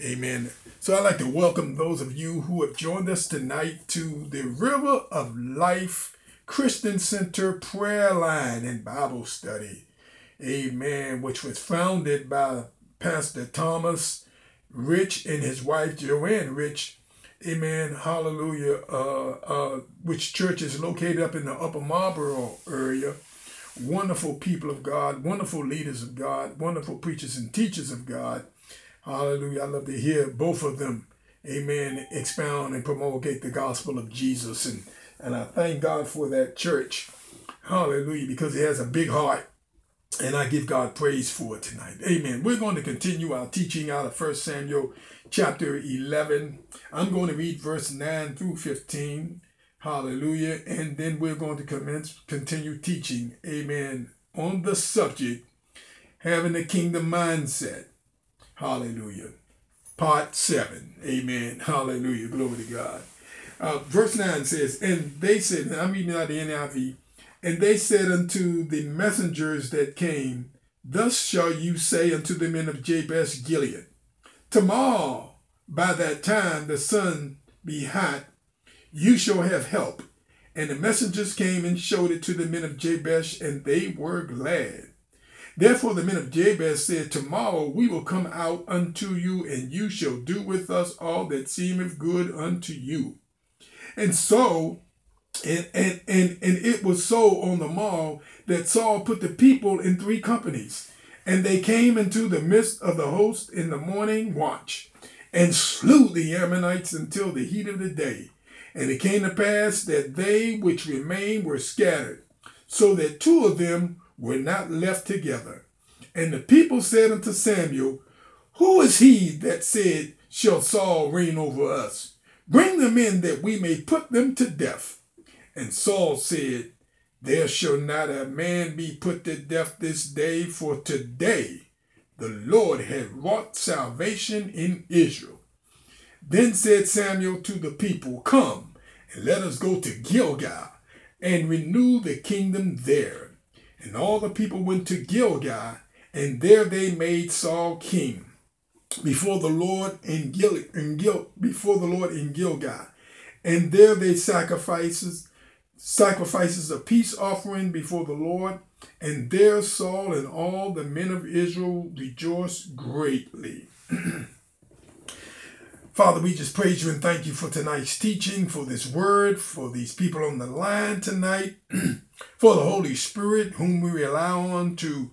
Amen. So I'd like to welcome those of you who have joined us tonight to the River of Life Christian Center prayer line and Bible study. Amen. Which was founded by Pastor Thomas Rich and his wife Joanne Rich. Amen. Hallelujah. Uh, uh, which church is located up in the Upper Marlboro area. Wonderful people of God, wonderful leaders of God, wonderful preachers and teachers of God. Hallelujah. I love to hear both of them, amen, expound and promulgate the gospel of Jesus. And, and I thank God for that church. Hallelujah. Because it has a big heart. And I give God praise for it tonight. Amen. We're going to continue our teaching out of 1 Samuel chapter 11. I'm going to read verse 9 through 15. Hallelujah. And then we're going to commence, continue teaching. Amen. On the subject, having a kingdom mindset. Hallelujah. Part 7. Amen. Hallelujah. Glory to God. Uh, verse 9 says, And they said, and I'm reading out the NIV, and they said unto the messengers that came, Thus shall you say unto the men of Jabesh Gilead, Tomorrow, by that time the sun be hot, you shall have help. And the messengers came and showed it to the men of Jabesh, and they were glad. Therefore the men of Jabesh said, Tomorrow we will come out unto you, and you shall do with us all that seemeth good unto you. And so, and, and, and, and it was so on the morrow that Saul put the people in three companies. And they came into the midst of the host in the morning watch, and slew the Ammonites until the heat of the day. And it came to pass that they which remained were scattered, so that two of them were not left together. And the people said unto Samuel, Who is he that said, Shall Saul reign over us? Bring them in that we may put them to death. And Saul said, There shall not a man be put to death this day, for today the Lord hath wrought salvation in Israel. Then said Samuel to the people, Come, and let us go to Gilgal, and renew the kingdom there. And all the people went to Gilgal, and there they made Saul king before the Lord in Gil, in Gil before the Lord in Gilgal. And there they sacrifices sacrifices a peace offering before the Lord, and there Saul and all the men of Israel rejoiced greatly. Father, we just praise you and thank you for tonight's teaching, for this word, for these people on the line tonight, for the Holy Spirit, whom we rely on to,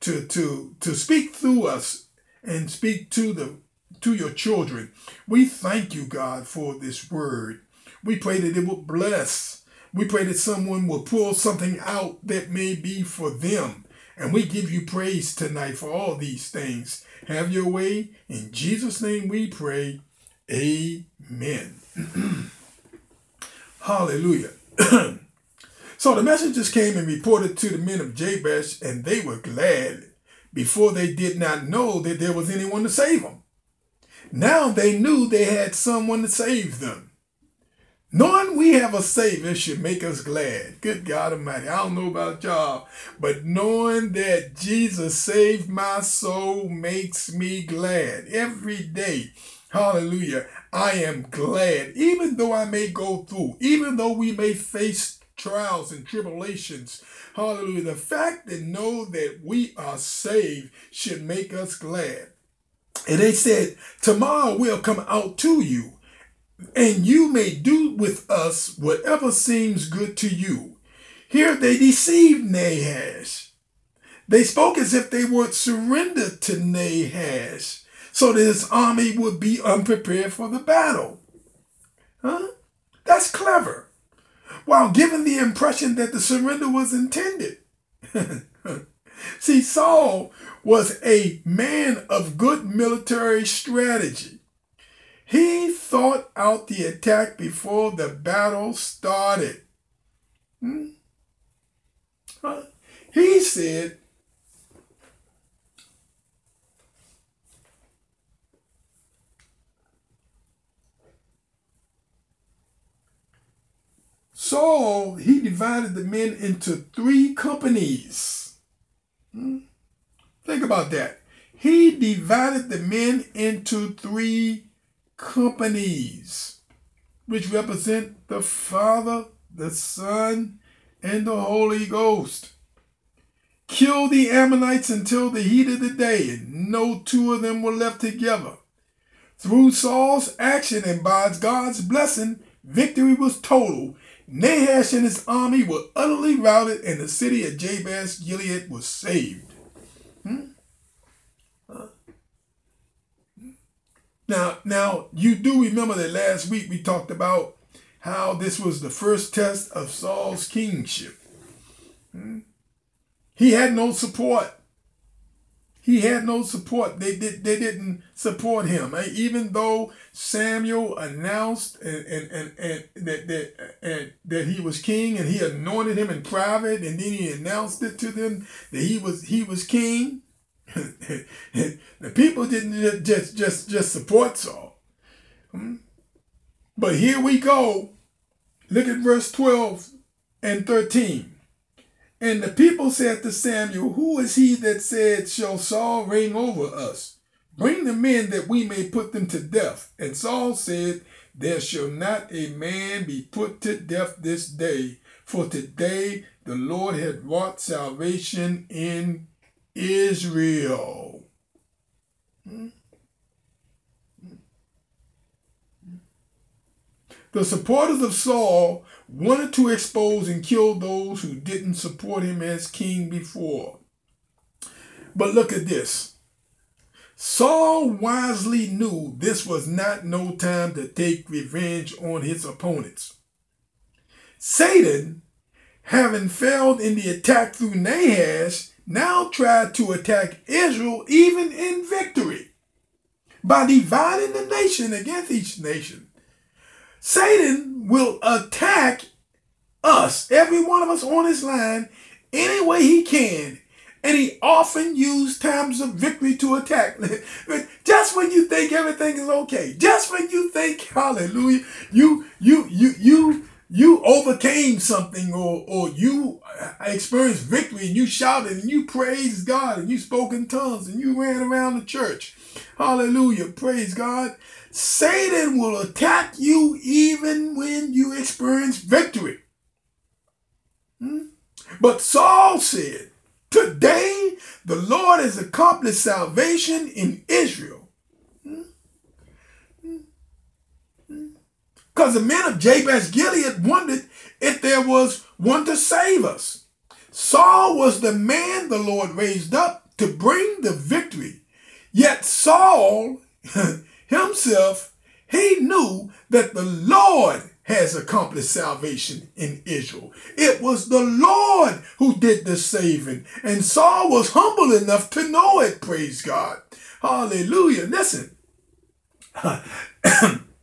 to, to, to speak through us and speak to the to your children. We thank you, God, for this word. We pray that it will bless. We pray that someone will pull something out that may be for them. And we give you praise tonight for all these things. Have your way. In Jesus' name we pray. Amen. Hallelujah. so the messengers came and reported to the men of Jabesh, and they were glad before they did not know that there was anyone to save them. Now they knew they had someone to save them. Knowing we have a Savior should make us glad. Good God Almighty. I don't know about y'all, but knowing that Jesus saved my soul makes me glad every day. Hallelujah. I am glad, even though I may go through, even though we may face trials and tribulations. Hallelujah. The fact that know that we are saved should make us glad. And they said, Tomorrow we'll come out to you, and you may do with us whatever seems good to you. Here they deceived Nahash. They spoke as if they would surrender to Nahash so that his army would be unprepared for the battle. Huh? That's clever. While giving the impression that the surrender was intended. See, Saul was a man of good military strategy. He thought out the attack before the battle started. Hmm? Huh? He said, Saul, he divided the men into three companies. Hmm? Think about that. he divided the men into three companies, which represent the Father, the Son, and the Holy Ghost. Kill the Ammonites until the heat of the day, and no two of them were left together. Through Saul's action and by God's blessing, victory was total. Nahash and his army were utterly routed, and the city of Jabesh Gilead was saved. Hmm? Now, now you do remember that last week we talked about how this was the first test of Saul's kingship. Hmm? He had no support. He had no support. They did. They didn't support him. Even though Samuel announced and and, and, and that that and that he was king, and he anointed him in private, and then he announced it to them that he was he was king. the people didn't just just just support Saul. Hmm? But here we go. Look at verse 12 and 13. And the people said to Samuel, Who is he that said, Shall Saul reign over us? Bring the men that we may put them to death. And Saul said, There shall not a man be put to death this day, for today the Lord had wrought salvation in Israel. Hmm? The supporters of Saul wanted to expose and kill those who didn't support him as king before. But look at this. Saul wisely knew this was not no time to take revenge on his opponents. Satan, having failed in the attack through Nahash, now tried to attack Israel even in victory by dividing the nation against each nation. Satan will attack us, every one of us on this line, any way he can. And he often used times of victory to attack. just when you think everything is okay, just when you think, hallelujah, you you you you you overcame something or or you experienced victory and you shouted and you praised God and you spoke in tongues and you ran around the church. Hallelujah. Praise God. Satan will attack you even when you experience victory. Hmm? But Saul said, Today the Lord has accomplished salvation in Israel. Because hmm? hmm? the men of Jabesh Gilead wondered if there was one to save us. Saul was the man the Lord raised up to bring the victory. Yet Saul himself, he knew that the Lord has accomplished salvation in Israel. It was the Lord who did the saving, and Saul was humble enough to know it, praise God. Hallelujah. Listen.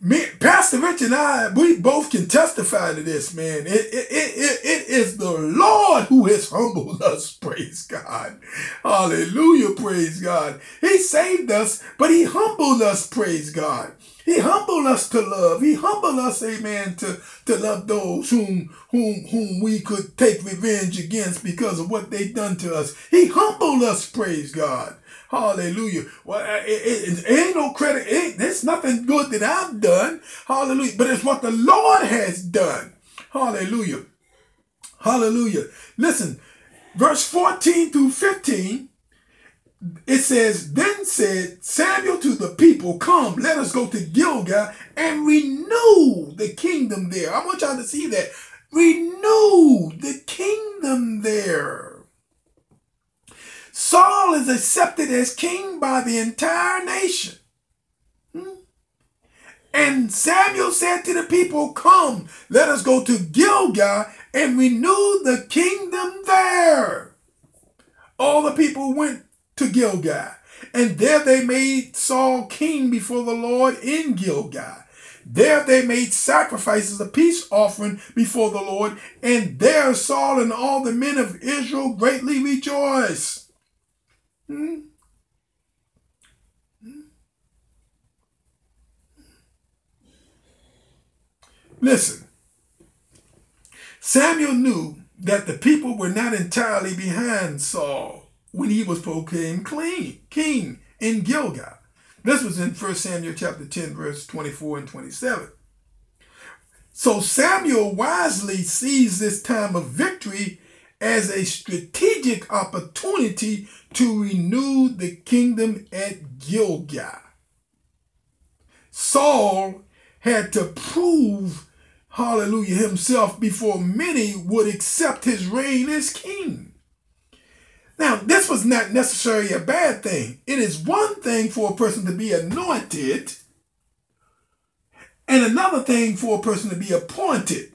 Me, Pastor Rich and I, we both can testify to this, man. It, it, it, it is the Lord who has humbled us, praise God. Hallelujah, praise God. He saved us, but he humbled us, praise God. He humbled us to love. He humbled us, amen, to, to love those whom, whom, whom we could take revenge against because of what they done to us. He humbled us, praise God. Hallelujah. Well, uh, it, it, it ain't no credit. It there's nothing good that I've done. Hallelujah. But it's what the Lord has done. Hallelujah. Hallelujah. Listen, verse 14 through 15, it says, Then said Samuel to the people, Come, let us go to Gilgal and renew the kingdom there. I want y'all to see that. Renew the kingdom there. Saul is accepted as king by the entire nation. Hmm? And Samuel said to the people, Come, let us go to Gilgal and renew the kingdom there. All the people went to Gilgal, and there they made Saul king before the Lord in Gilgal. There they made sacrifices, a peace offering before the Lord, and there Saul and all the men of Israel greatly rejoiced. Listen, Samuel knew that the people were not entirely behind Saul. when he was proclaimed clean, king in Gilgal. This was in 1 Samuel chapter 10, verse 24 and 27. So Samuel wisely sees this time of victory as a strategic opportunity to renew the kingdom at Gilgal. Saul had to prove, hallelujah, himself before many would accept his reign as king. Now, this was not necessarily a bad thing. It is one thing for a person to be anointed, and another thing for a person to be appointed.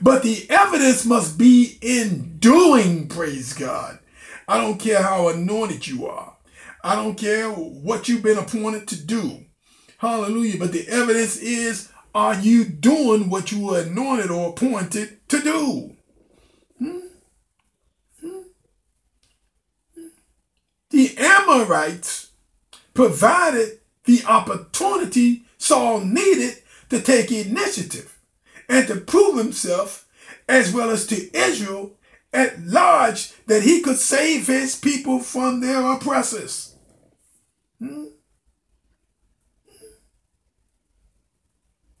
But the evidence must be in doing, praise God. I don't care how anointed you are. I don't care what you've been appointed to do. Hallelujah. But the evidence is, are you doing what you were anointed or appointed to do? Hmm? Hmm? The Ammonites provided the opportunity Saul needed to take initiative and to prove himself, as well as to Israel at large, that he could save his people from their oppressors. Hmm?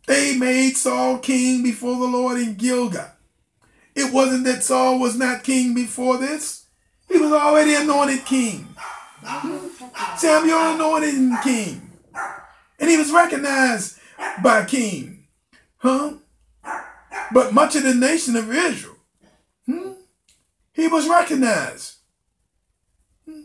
They made Saul king before the Lord in Gilgal. It wasn't that Saul was not king before this. He was already anointed king. Samuel anointed king. And he was recognized by king. Huh? But much of the nation of Israel, hmm, he was recognized. Hmm.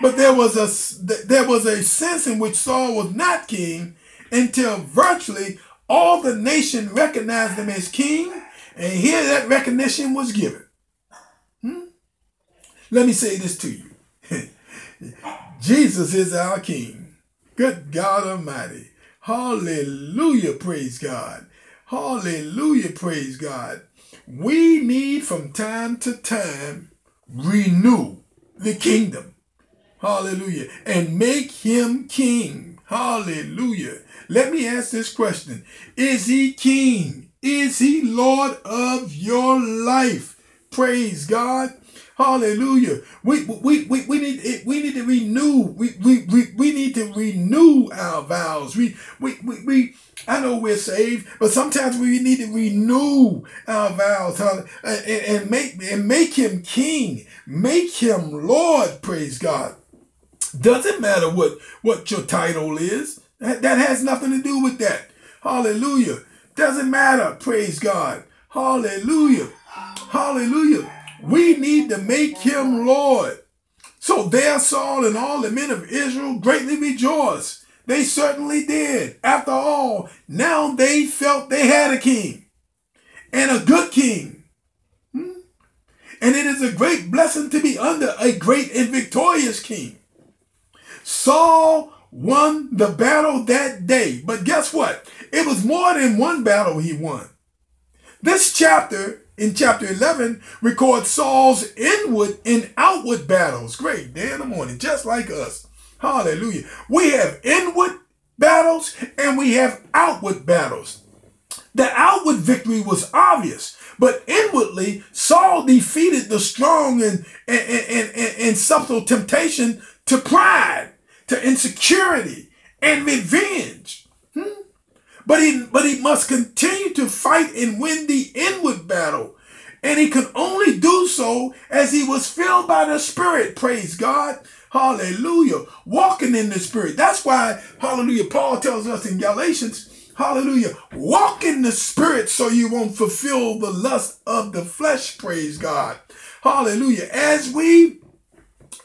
But there was a there was a sense in which Saul was not king until virtually all the nation recognized him as king, and here that recognition was given. Hmm? Let me say this to you. Jesus is our king. Good God Almighty. Hallelujah. Praise God. Hallelujah. Praise God. We need from time to time renew the kingdom. Hallelujah. And make him king. Hallelujah. Let me ask this question. Is he king? Is he Lord of your life? Praise God. Hallelujah. We, we, we, we need we need to renew. We, we, we, we need to renew our vows. We, we, we, we I know we're saved, but sometimes we need to renew our vows and, and make and make him king, make him Lord. Praise God. Doesn't matter what what your title is. That, that has nothing to do with that. Hallelujah. Doesn't matter. Praise God. Hallelujah. Hallelujah. We need to make him Lord. So there Saul and all the men of Israel greatly rejoiced. They certainly did. After all, now they felt they had a king and a good king. Hmm? And it is a great blessing to be under a great and victorious king. Saul won the battle that day. But guess what? It was more than one battle he won. This chapter, in chapter 11, records Saul's inward and outward battles. Great day in the morning, just like us. Hallelujah. We have inward battles and we have outward battles. The outward victory was obvious, but inwardly, Saul defeated the strong and, and, and, and, and subtle temptation to pride to insecurity and revenge. But he, but he must continue to fight and win the inward battle. And he could only do so as he was filled by the Spirit. Praise God. Hallelujah. Walking in the Spirit. That's why, hallelujah, Paul tells us in Galatians, hallelujah, walk in the Spirit so you won't fulfill the lust of the flesh. Praise God. Hallelujah. As we,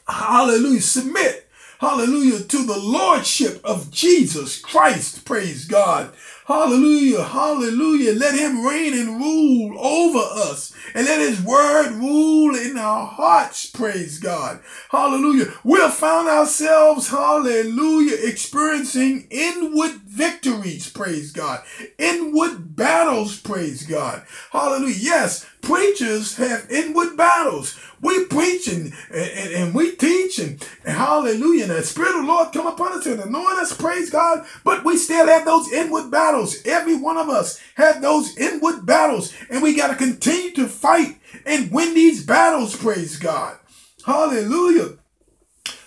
hallelujah, submit hallelujah, to the lordship of Jesus Christ. Praise God. Hallelujah, hallelujah. Let him reign and rule over us and let his word rule in our hearts. Praise God. Hallelujah. We'll find ourselves, hallelujah, experiencing inward victories. Praise God. Inward battles. Praise God. Hallelujah. Yes, preachers have inward battles. We preach and, and, and we teach and, and, hallelujah. And the Spirit of the Lord come upon us and anoint us, praise God. But we still have those inward battles. Every one of us have those inward battles. And we got to continue to fight and win these battles, praise God. Hallelujah.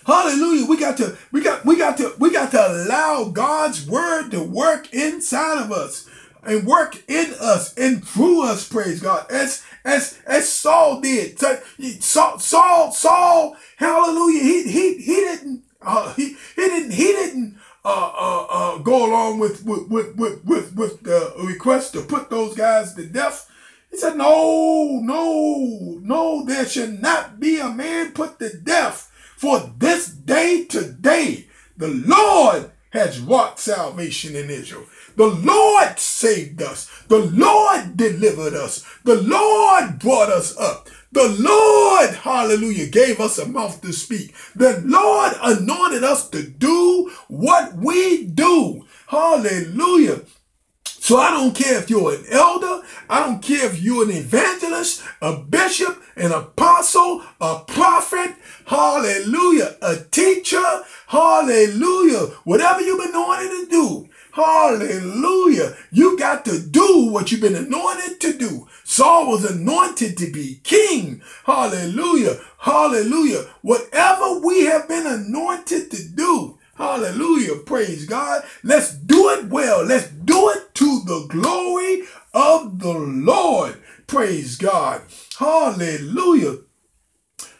Hallelujah. We got to, we got, we got to, we got to allow God's word to work inside of us and work in us and through us, praise God. As as as Saul did. Saul, Saul, Saul, hallelujah. He he he didn't uh, he he didn't he didn't uh, uh, uh, go along with with with with with, with the request to put those guys to death. He said, "No, no, no. There should not be a man put to death. For this day today, the Lord has wrought salvation in Israel. The Lord saved us. The Lord delivered us. The Lord brought us up. The Lord, hallelujah, gave us a mouth to speak. The Lord anointed us to do what we do. Hallelujah. So I don't care if you're an elder, I don't care if you're an evangelist, a bishop, an apostle, a prophet, hallelujah, a teacher, hallelujah, whatever you've been anointed to do. Hallelujah. You got to do what you've been anointed to do. Saul was anointed to be king. Hallelujah. Hallelujah. Whatever we have been anointed to do. Hallelujah. Praise God. Let's do it well. Let's do it to the glory of the Lord. Praise God. Hallelujah.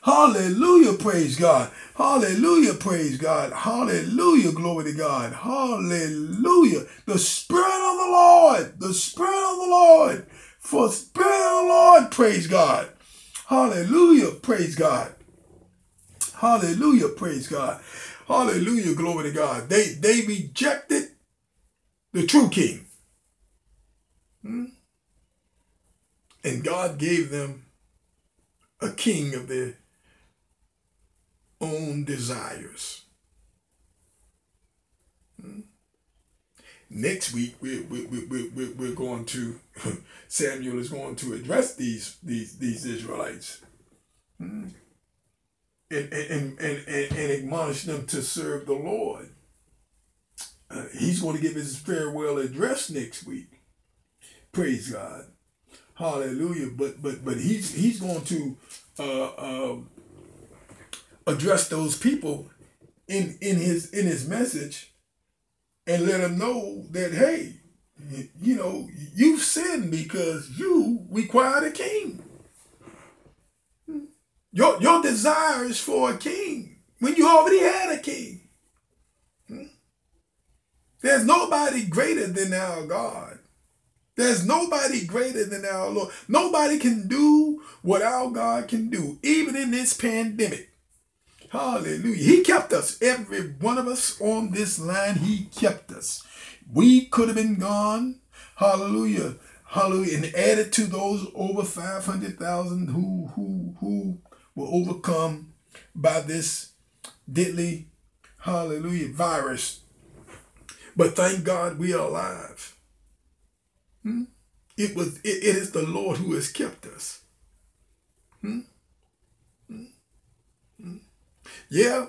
Hallelujah. Praise God. Hallelujah. Praise God. Hallelujah. Glory to God. Hallelujah. The Spirit of the Lord. The Spirit of the Lord. For Spirit of the Lord. Praise God. Hallelujah. Praise God. Hallelujah. Praise God. Hallelujah. Glory to God. They they rejected the true king. Hmm? And God gave them a king of their own desires. Hmm? Next week, we're, we're, we, we, we're going to, Samuel is going to address these, these, these Israelites hmm? and, and, and, and, and admonish them to serve the Lord. Uh, he's going to give his farewell address next week. Praise God. Hallelujah. But but but he's he's going to uh, uh, address those people in in his in his message and let them know that hey you know you've sinned because you required a king. Your your desire is for a king when you already had a king. There's nobody greater than our god. There's nobody greater than our lord. Nobody can do what our god can do even in this pandemic Hallelujah. He kept us. Every one of us on this line, He kept us. We could have been gone. Hallelujah. Hallelujah. And added to those over 500,000 who, who, who were overcome by this deadly, hallelujah, virus. But thank God we are alive. Hmm? It was it, it is the Lord who has kept us. Hmm? Yeah,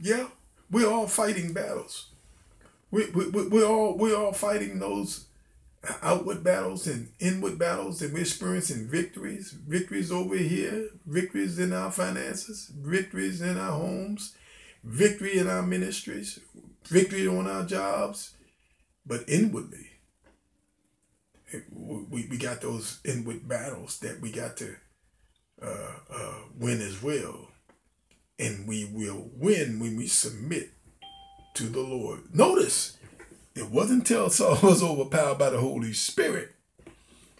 yeah, we're all fighting battles. We, we, we, we're all we're all fighting those outward battles and inward battles, and we're experiencing victories. Victories over here, victories in our finances, victories in our homes, victory in our ministries, victory on our jobs. But inwardly, we, we got those inward battles that we got to uh, uh, win as well and we will win when we submit to the Lord. Notice, it wasn't until Saul was overpowered by the Holy Spirit.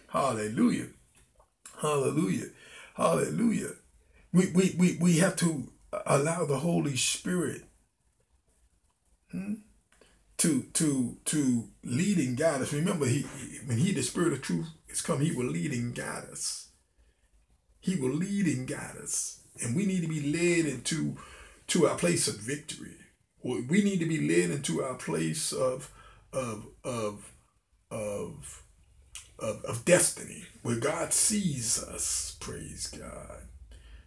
Hallelujah. Hallelujah. Hallelujah. We, we, we, we have to allow the Holy Spirit hmm, to, to, to lead and guide us. Remember, he, when he, the Spirit of truth, is come, he will lead and guide us. He will lead and guide us. And we need to be led into to our place of victory. We need to be led into our place of of of of of, of destiny, where God sees us. Praise God.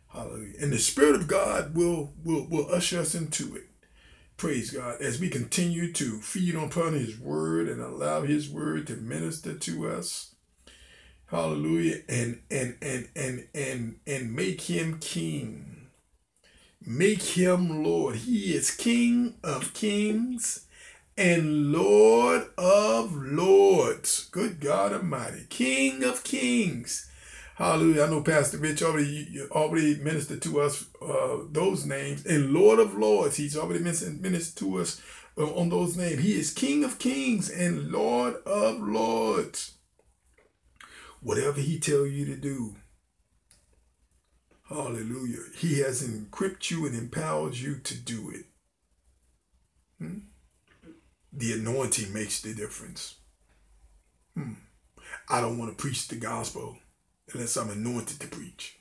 Hallelujah. And the Spirit of God will will will usher us into it. Praise God. As we continue to feed upon his word and allow his word to minister to us hallelujah and and and and and and make him king Make him Lord. He is King of kings and Lord of lords. Good God Almighty. King of kings. Hallelujah. I know Pastor Rich already already ministered to us uh, those names. And Lord of lords. He's already ministered to us uh, on those names. He is King of kings and Lord of lords. Whatever he tell you to do, Hallelujah. He has equipped you and empowered you to do it. Hmm? The anointing makes the difference. Hmm. I don't want to preach the gospel unless I'm anointed to preach.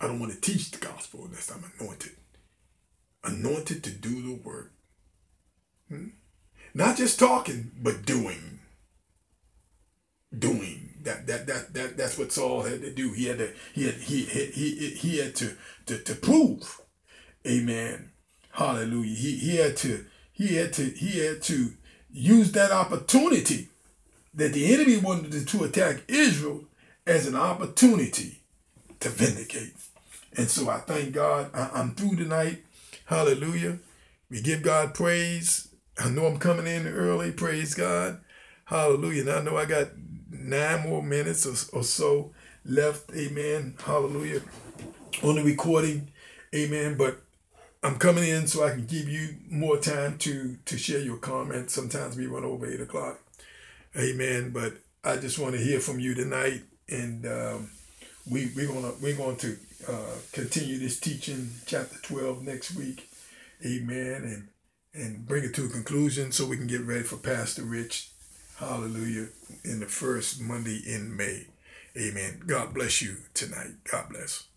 I don't want to teach the gospel unless I'm anointed. Anointed to do the work. Hmm? Not just talking, but doing. Doing that that that that that's what Saul had to do. He had to he had he he he, he had to, to to prove, Amen. Hallelujah. He he had to he had to he had to use that opportunity that the enemy wanted to attack Israel as an opportunity to vindicate. And so I thank God. I, I'm through tonight. Hallelujah. We give God praise. I know I'm coming in early. Praise God. Hallelujah. And I know I got nine more minutes or, or so left. Amen. Hallelujah. On the recording. Amen. But I'm coming in so I can give you more time to to share your comments. Sometimes we run over eight o'clock. Amen. But I just want to hear from you tonight, and um, we we're gonna we're going to uh, continue this teaching, chapter twelve, next week. Amen. And and bring it to a conclusion so we can get ready for Pastor Rich Hallelujah. In the first Monday in May. Amen. God bless you tonight. God bless.